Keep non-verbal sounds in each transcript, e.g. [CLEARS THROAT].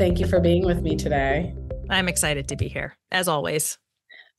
Thank you for being with me today. I'm excited to be here, as always.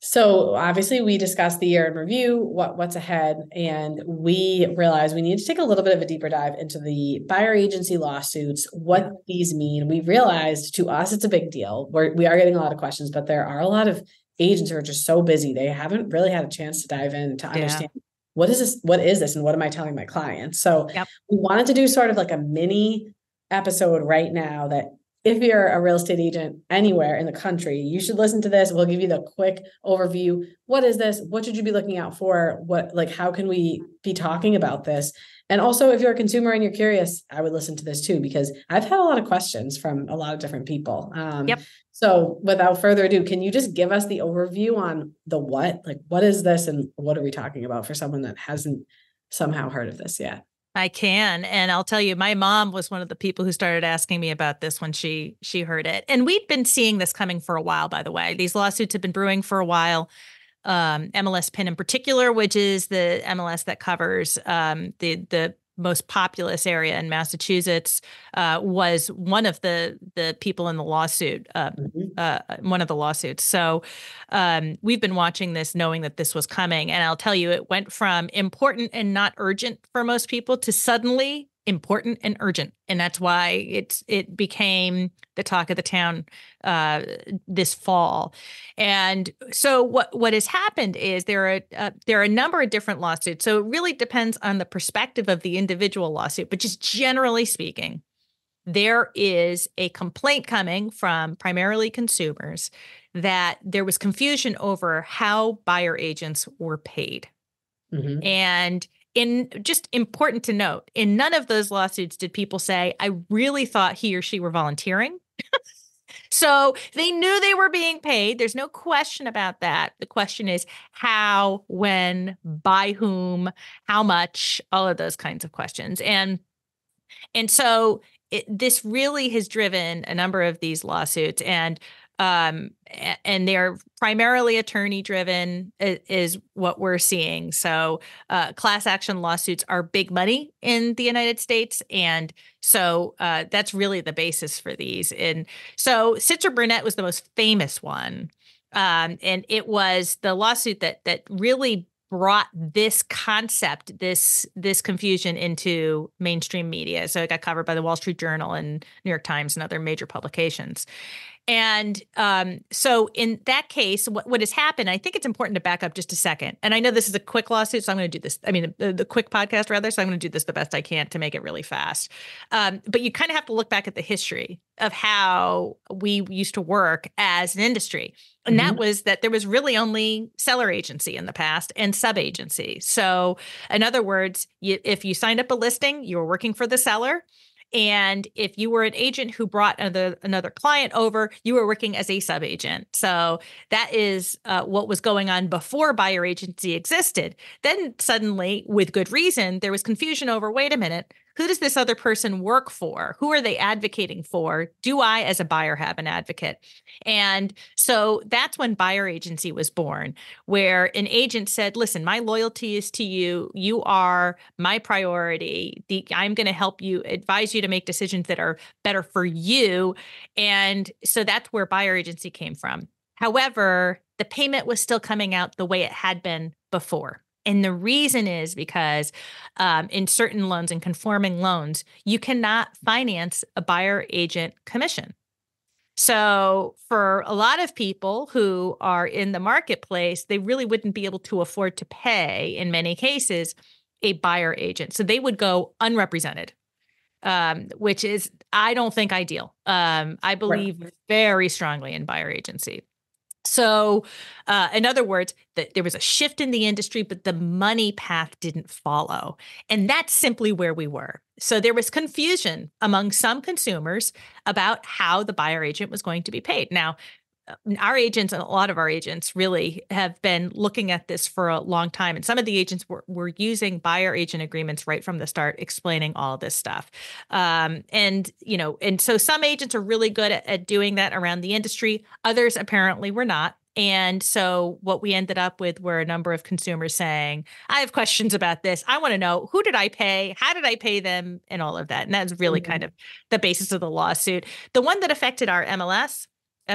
So obviously we discussed the year in review, what what's ahead, and we realized we need to take a little bit of a deeper dive into the buyer agency lawsuits, what these mean. We realized to us it's a big deal. We're, we are getting a lot of questions, but there are a lot of agents who are just so busy they haven't really had a chance to dive in to understand yeah. what is this, what is this, and what am I telling my clients. So yep. we wanted to do sort of like a mini episode right now that if you're a real estate agent anywhere in the country, you should listen to this. We'll give you the quick overview. What is this? What should you be looking out for? What like how can we be talking about this? And also if you're a consumer and you're curious, I would listen to this too because I've had a lot of questions from a lot of different people. Um, yep. So without further ado, can you just give us the overview on the what? Like what is this and what are we talking about for someone that hasn't somehow heard of this yet? I can, and I'll tell you, my mom was one of the people who started asking me about this when she she heard it, and we'd been seeing this coming for a while. By the way, these lawsuits have been brewing for a while. Um, MLS PIN in particular, which is the MLS that covers um, the the most populous area in Massachusetts, uh, was one of the the people in the lawsuit, uh, mm-hmm. uh, one of the lawsuits. So um, we've been watching this, knowing that this was coming, and I'll tell you, it went from important and not urgent for most people to suddenly important and urgent and that's why it's it became the talk of the town uh, this fall. And so what what has happened is there are uh, there are a number of different lawsuits. So it really depends on the perspective of the individual lawsuit but just generally speaking there is a complaint coming from primarily consumers that there was confusion over how buyer agents were paid. Mm-hmm. and in just important to note, in none of those lawsuits did people say, I really thought he or she were volunteering. [LAUGHS] so they knew they were being paid. There's no question about that. The question is how, when, by whom, how much, all of those kinds of questions. And and so it, this really has driven a number of these lawsuits. And um, and they're primarily attorney driven is what we're seeing. So uh, class action lawsuits are big money in the united states and so uh, that's really the basis for these. And so sitzer burnett was the most famous one um, and it was the lawsuit that that really brought this concept this this confusion into mainstream media. So it got covered by the wall street journal and new york times and other major publications and um, so, in that case, what, what has happened, I think it's important to back up just a second. And I know this is a quick lawsuit, so I'm going to do this. I mean, the, the quick podcast, rather. So I'm going to do this the best I can to make it really fast. Um, but you kind of have to look back at the history of how we used to work as an industry. And mm-hmm. that was that there was really only seller agency in the past and sub agency. So, in other words, you, if you signed up a listing, you were working for the seller and if you were an agent who brought another, another client over, you were working as a sub agent. So that is uh, what was going on before buyer agency existed. Then suddenly, with good reason, there was confusion over wait a minute, who does this other person work for? Who are they advocating for? Do I, as a buyer, have an advocate? And so that's when buyer agency was born, where an agent said, Listen, my loyalty is to you. You are my priority. The, I'm going to help you, advise you to make decisions that are better for you. And so that's where buyer agency came from. However, the payment was still coming out the way it had been before. And the reason is because um, in certain loans and conforming loans, you cannot finance a buyer agent commission. So, for a lot of people who are in the marketplace, they really wouldn't be able to afford to pay, in many cases, a buyer agent. So, they would go unrepresented, um, which is, I don't think ideal. Um, I believe right. very strongly in buyer agency. So, uh, in other words, that there was a shift in the industry, but the money path didn't follow. And that's simply where we were. So, there was confusion among some consumers about how the buyer agent was going to be paid. Now, our agents and a lot of our agents really have been looking at this for a long time and some of the agents were, were using buyer agent agreements right from the start explaining all this stuff um, and you know and so some agents are really good at, at doing that around the industry others apparently were not And so what we ended up with were a number of consumers saying, I have questions about this. I want to know who did I pay? How did I pay them? And all of that. And that's really mm-hmm. kind of the basis of the lawsuit. The one that affected our MLS,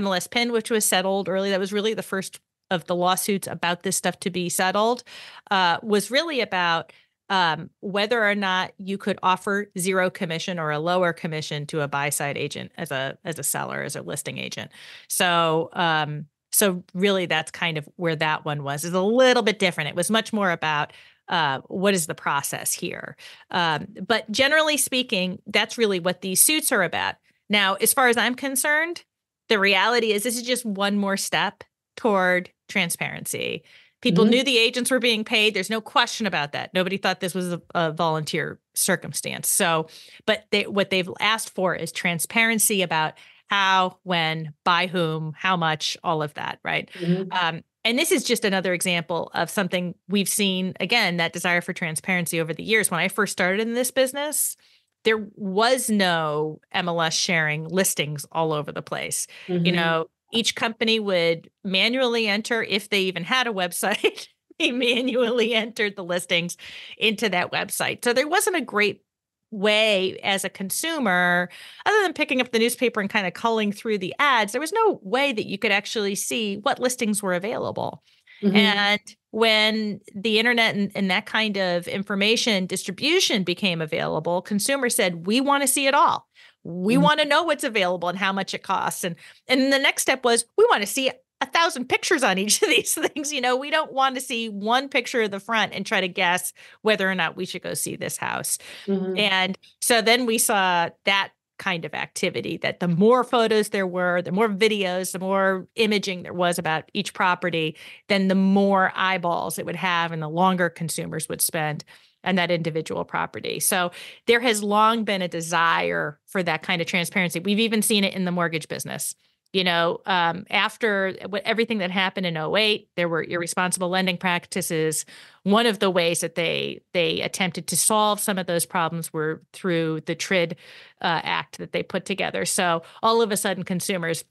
MLS PIN, which was settled early, that was really the first of the lawsuits about this stuff to be settled, uh, was really about um, whether or not you could offer zero commission or a lower commission to a buy side agent as a as a seller as a listing agent. So um, so really that's kind of where that one was. It's a little bit different. It was much more about uh, what is the process here. Um, but generally speaking, that's really what these suits are about. Now, as far as I'm concerned, the reality is this is just one more step toward transparency. People mm-hmm. knew the agents were being paid. There's no question about that. Nobody thought this was a, a volunteer circumstance. So, but they, what they've asked for is transparency about how, when, by whom, how much, all of that, right? Mm-hmm. Um, and this is just another example of something we've seen again that desire for transparency over the years. When I first started in this business, there was no MLS sharing listings all over the place. Mm-hmm. You know, each company would manually enter if they even had a website [LAUGHS] they manually entered the listings into that website so there wasn't a great way as a consumer other than picking up the newspaper and kind of culling through the ads there was no way that you could actually see what listings were available mm-hmm. and when the internet and, and, that kind of information distribution became available consumers said we want to see it all we mm-hmm. want to know what's available and how much it costs and and the next step was we want to see a thousand pictures on each [LAUGHS] of these things you know we don't want to see one picture of the front and try to guess whether or not we should go see this house mm-hmm. and so then we saw that kind of activity that the more photos there were the more videos the more imaging there was about each property then the more eyeballs it would have and the longer consumers would spend and that individual property. So there has long been a desire for that kind of transparency. We've even seen it in the mortgage business. You know, um, after everything that happened in 08, there were irresponsible lending practices. One of the ways that they they attempted to solve some of those problems were through the TRID uh, Act that they put together. So all of a sudden, consumers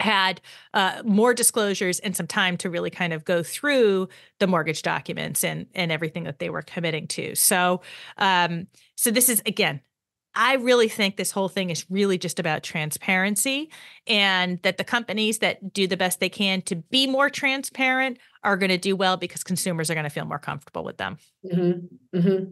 had uh, more disclosures and some time to really kind of go through the mortgage documents and and everything that they were committing to. So um, so this is again. I really think this whole thing is really just about transparency and that the companies that do the best they can to be more transparent are going to do well because consumers are going to feel more comfortable with them. Mm-hmm. Mm-hmm.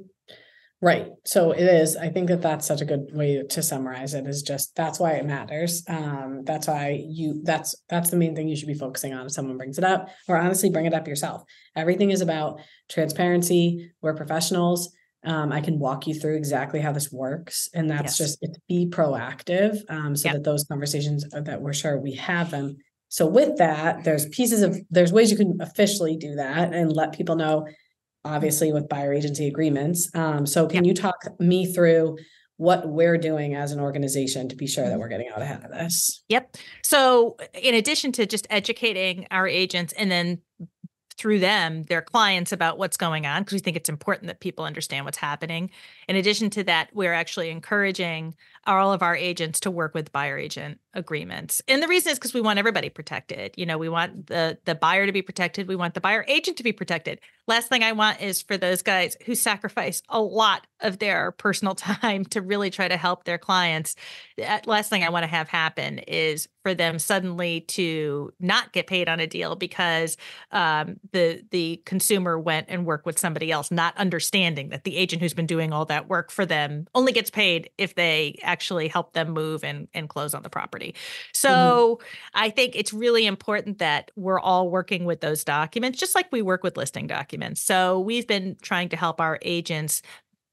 Right. So it is. I think that that's such a good way to summarize it is just that's why it matters. Um, that's why you that's that's the main thing you should be focusing on if someone brings it up or honestly bring it up yourself. Everything is about transparency. We're professionals. Um, I can walk you through exactly how this works. And that's yes. just it's be proactive um, so that those conversations that we're sure we have them. So with that, there's pieces of there's ways you can officially do that and let people know obviously with buyer agency agreements. Um, so can you talk me through what we're doing as an organization to be sure that mm-hmm. we're getting out ahead of this? Yep. So in addition to just educating our agents and then through them their clients about what's going on because we think it's important that people understand what's happening. In addition to that, we're actually encouraging all of our agents to work with buyer agent agreements. And the reason is because we want everybody protected. You know, we want the the buyer to be protected, we want the buyer agent to be protected. Last thing I want is for those guys who sacrifice a lot of their personal [LAUGHS] time to really try to help their clients. That last thing I want to have happen is for them suddenly to not get paid on a deal because um, the the consumer went and worked with somebody else, not understanding that the agent who's been doing all that work for them only gets paid if they actually help them move and and close on the property. So mm-hmm. I think it's really important that we're all working with those documents, just like we work with listing documents. So we've been trying to help our agents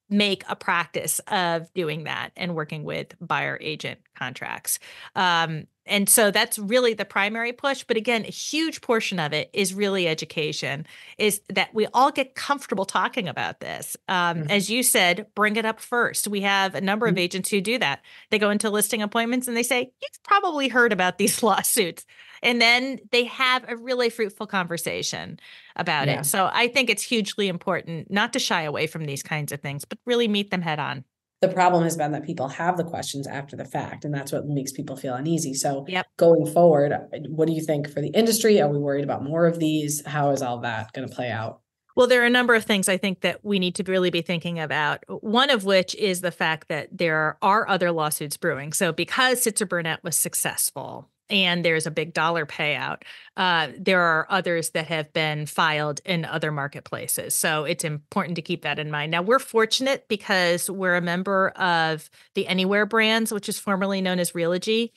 make a practice of doing that and working with buyer agent contracts. Um, and so that's really the primary push but again a huge portion of it is really education is that we all get comfortable talking about this um, mm-hmm. as you said bring it up first we have a number mm-hmm. of agents who do that they go into listing appointments and they say you've probably heard about these [LAUGHS] lawsuits and then they have a really fruitful conversation about yeah. it so i think it's hugely important not to shy away from these kinds of things but really meet them head on The problem has been that people have the questions after the fact, and that's what makes people feel uneasy. So, yep. going forward, what do you think for the industry? Are we worried about more of these? How is all that going to play out? Well, there are a number of things I think that we need to really be thinking about. One of which is the fact that there are other lawsuits brewing. So, because Sitzer Burnett was successful, and there's a big dollar payout. Uh, there are others that have been filed in other marketplaces. So it's important to keep that in mind. Now, we're fortunate because we're a member of the Anywhere brands, which is formerly known as Realogy.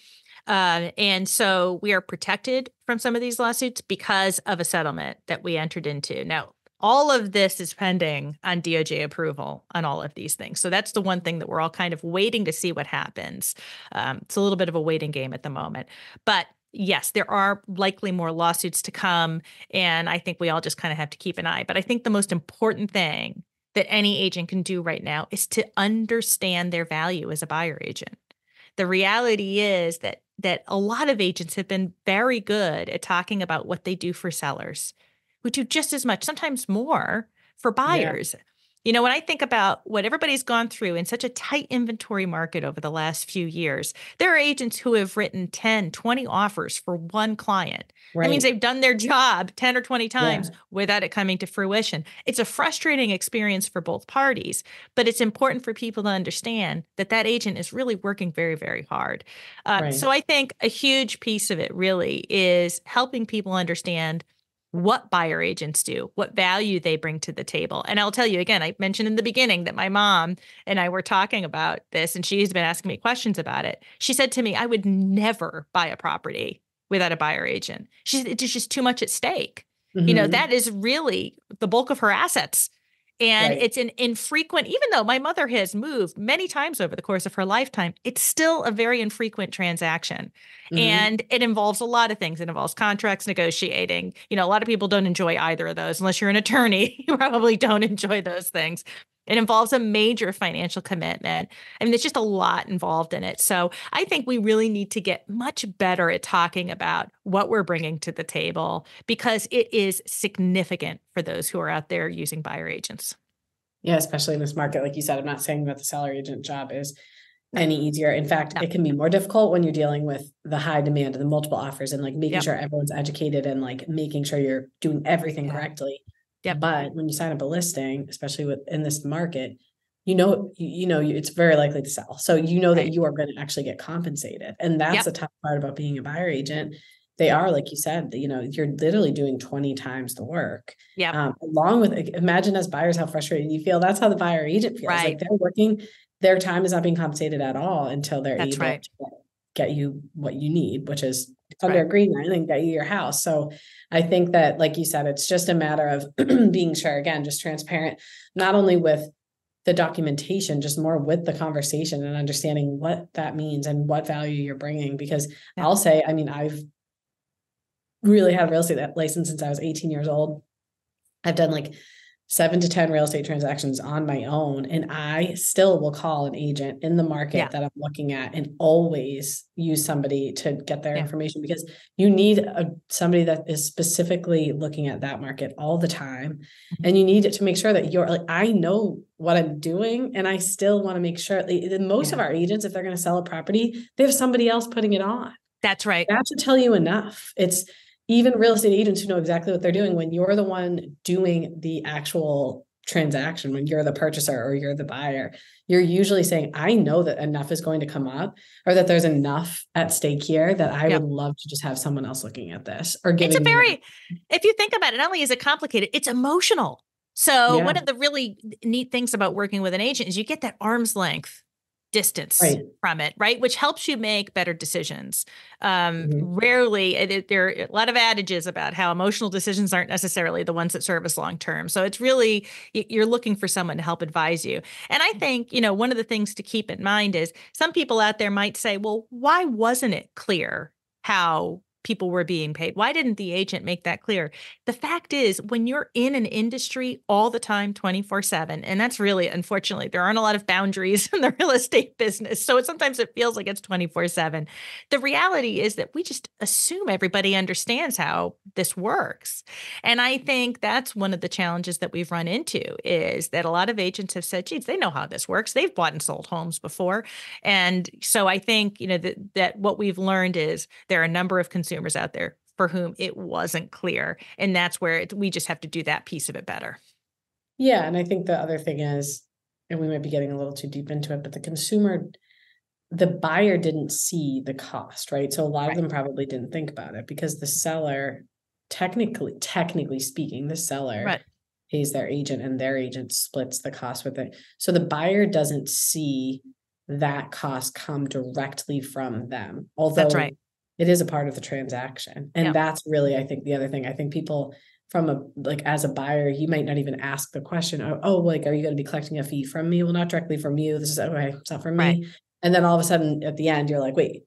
Uh, and so we are protected from some of these lawsuits because of a settlement that we entered into. Now, all of this is pending on DOJ approval on all of these things. So that's the one thing that we're all kind of waiting to see what happens. Um, it's a little bit of a waiting game at the moment. But yes, there are likely more lawsuits to come. And I think we all just kind of have to keep an eye. But I think the most important thing that any agent can do right now is to understand their value as a buyer agent. The reality is that that a lot of agents have been very good at talking about what they do for sellers who do just as much, sometimes more for buyers. Yeah. You know, when I think about what everybody's gone through in such a tight inventory market over the last few years, there are agents who have written 10, 20 offers for one client. Right. That means they've done their job 10 or 20 times yeah. without it coming to fruition. It's a frustrating experience for both parties, but it's important for people to understand that that agent is really working very, very hard. Uh, right. So I think a huge piece of it really is helping people understand what buyer agents do, what value they bring to the table. And I'll tell you again, I mentioned in the beginning that my mom and I were talking about this, and she's been asking me questions about it. She said to me, I would never buy a property without a buyer agent. She said, it's just too much at stake. Mm-hmm. You know, mm-hmm. that is really the bulk of her assets and right. it's an infrequent, even though my mother has moved many times over the course of her lifetime, it's still a very infrequent transaction. Mm-hmm. And it involves a lot of things. It involves contracts, negotiating. You know, a lot of people don't enjoy either of those. Unless you're an attorney, [LAUGHS] you probably don't enjoy those things. It involves a major financial commitment. I mean, there's just a lot involved in it. So I think we really need to get much better at talking about what we're bringing to the table because it is significant for those who are out there using buyer agents. Yeah, especially in this market. Like you said, I'm not saying that the seller agent job is any easier. In fact, no. it can be more difficult when you're dealing with the high demand and the multiple offers and like making yep. sure everyone's educated and like making sure you're doing everything yeah. correctly. Yeah. But when you sign up a listing, especially with in this market, you know, you, know, it's very likely to sell. So you know right. that you are going to actually get compensated. And that's yep. the tough part about being a buyer agent. They are, like you said, you know, you're literally doing 20 times the work. Yeah. Um, along with imagine as buyers how frustrated you feel. That's how the buyer agent feels. Right. Like they're working, their time is not being compensated at all until they're that's able right. to get you what you need, which is under right. agreement and get you your house. So I think that, like you said, it's just a matter of [CLEARS THROAT] being sure, again, just transparent, not only with the documentation, just more with the conversation and understanding what that means and what value you're bringing. Because yeah. I'll say, I mean, I've really had a real estate license since I was 18 years old. I've done like seven to 10 real estate transactions on my own. And I still will call an agent in the market yeah. that I'm looking at and always use somebody to get their yeah. information because you need a, somebody that is specifically looking at that market all the time. Mm-hmm. And you need it to make sure that you're like, I know what I'm doing and I still want to make sure like, most yeah. of our agents, if they're going to sell a property, they have somebody else putting it on. That's right. That should tell you enough. It's even real estate agents who know exactly what they're doing when you're the one doing the actual transaction when you're the purchaser or you're the buyer you're usually saying i know that enough is going to come up or that there's enough at stake here that i yep. would love to just have someone else looking at this or giving it's a very if you think about it not only is it complicated it's emotional so yeah. one of the really neat things about working with an agent is you get that arm's length distance right. from it, right? Which helps you make better decisions. Um, mm-hmm. Rarely, it, there are a lot of adages about how emotional decisions aren't necessarily the ones that serve us long term. So it's really, you're looking for someone to help advise you. And I think, you know, one of the things to keep in mind is some people out there might say, well, why wasn't it clear how people were being paid? Why didn't the agent make that clear? The fact is, when you're in an industry all the time, 24 7, and that's really, unfortunately, there aren't a lot of boundaries [LAUGHS] in the real estate business. So sometimes it feels like it's 24 7. The reality is that we just assume everybody understands how this works. And I think that's one of the challenges that we've run into is that a lot of agents have said, geez, they know how this works. They've bought and sold homes before. And so I think, you know, that, that what we've learned is there are a number of consumers out there for whom it wasn't clear. And that's where it, we just have to do that piece of it better. Yeah. And I think the other thing is, and we might be getting a little too deep into it, but the consumer, the buyer didn't see the cost, right? So a lot right. of them probably didn't think about it because the seller, technically, technically speaking, the seller right. pays their agent and their agent splits the cost with it. So the buyer doesn't see that cost come directly from them. Although that's right it is a part of the transaction. And that's really i think the other thing. I think people from a like as a buyer you might not even ask the question oh, oh like are you going to be collecting a fee from me? Well not directly from you. This is okay it's not from right. me and then all of a sudden at the end you're like wait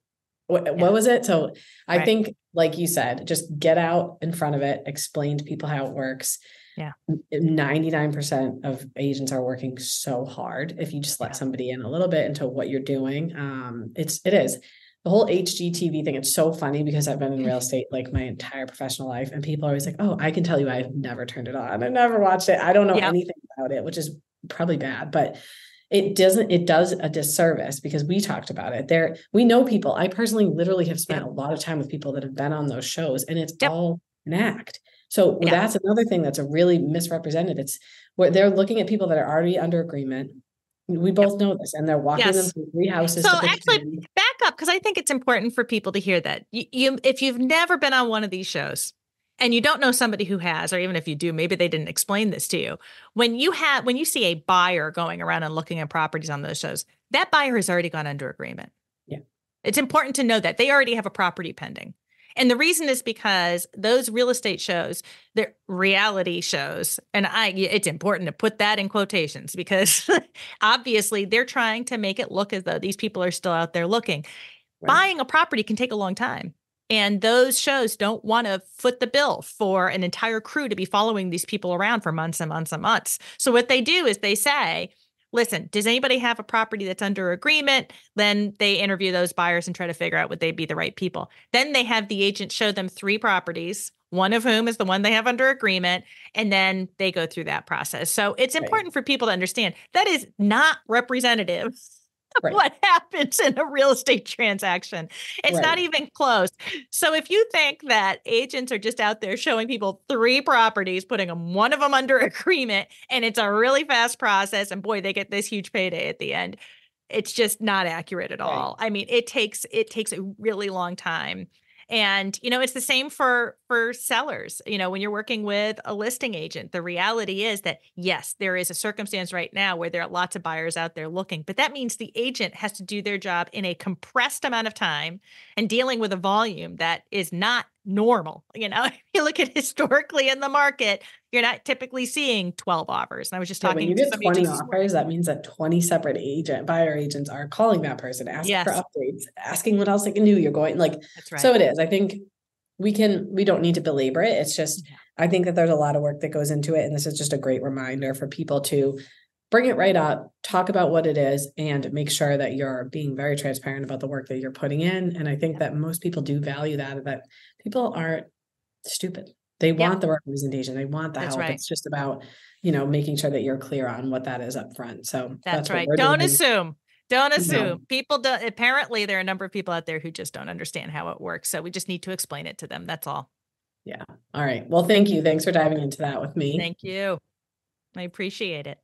what, yeah. what was it? So i right. think like you said just get out in front of it explain to people how it works. Yeah. 99% of agents are working so hard if you just let yeah. somebody in a little bit into what you're doing. Um it's it is the whole HGTV thing, it's so funny because I've been in real [LAUGHS] estate like my entire professional life, and people are always like, "Oh, I can tell you, I've never turned it on. I've never watched it. I don't know yep. anything about it," which is probably bad, but it doesn't. It does a disservice because we talked about it. There, we know people. I personally, literally, have spent yep. a lot of time with people that have been on those shows, and it's yep. all an act. So that's another thing that's a really misrepresented. It's where they're looking at people that are already under agreement we both yep. know this, and they're walking yes. them through three houses. So actually, up because I think it's important for people to hear that. You, you, if you've never been on one of these shows, and you don't know somebody who has, or even if you do, maybe they didn't explain this to you. When you have, when you see a buyer going around and looking at properties on those shows, that buyer has already gone under agreement. Yeah, it's important to know that they already have a property pending. And the reason is because those real estate shows, they're reality shows. And I it's important to put that in quotations because [LAUGHS] obviously they're trying to make it look as though these people are still out there looking. Right. Buying a property can take a long time. And those shows don't want to foot the bill for an entire crew to be following these people around for months and months and months. So what they do is they say, listen, does anybody have a property that's under agreement? Then they interview those buyers and try to figure out would they be the right people. Then they have the agent show them three properties, one of whom is the one they have under agreement, and then they go through that process. So it's important right. for people to understand that is not representative [LAUGHS] right. what happens in a real estate transaction. It's right. not even close. So if you think that agents are just out there showing people three properties, putting them one of them under [LAUGHS] agreement, and it's a really fast process, and boy, they get this huge payday at the end. It's just not accurate at all. Right. I mean, it takes it takes a really long time and you know it's the same for for sellers you know when you're working with a listing agent the reality is that yes there is a circumstance right now where there are lots of buyers out there looking but that means the agent has to do their job in a compressed amount of time and dealing with a volume that is not normal. You know, [LAUGHS] if you look at historically in the market, you're not typically seeing 12 offers. And I was just yeah, talking when you get 20 offers, that means that 20 separate agent buyer agents are calling that person, asking yes. for updates, asking what else they can do. You're going like right. so it is. I think we can we don't need to belabor it. It's just yeah. I think that there's a lot of work that goes into it. And this is just a great reminder for people to bring it right up, talk about what it is, and make sure that you're being very transparent about the work that you're putting in. And I think that most people do value that, that people aren't stupid. They want the representation, they want the that's help. Right. It's just about, you know, making sure that you're clear on what that is up front. So that's, that's right. Don't doing. assume. Don't assume. No. People don't apparently there are a number of people out there who just don't understand how it works. So we just need to explain it to them. That's all. Yeah. All right. Well, thank you. Thanks for diving into that with me. Thank you. I appreciate it.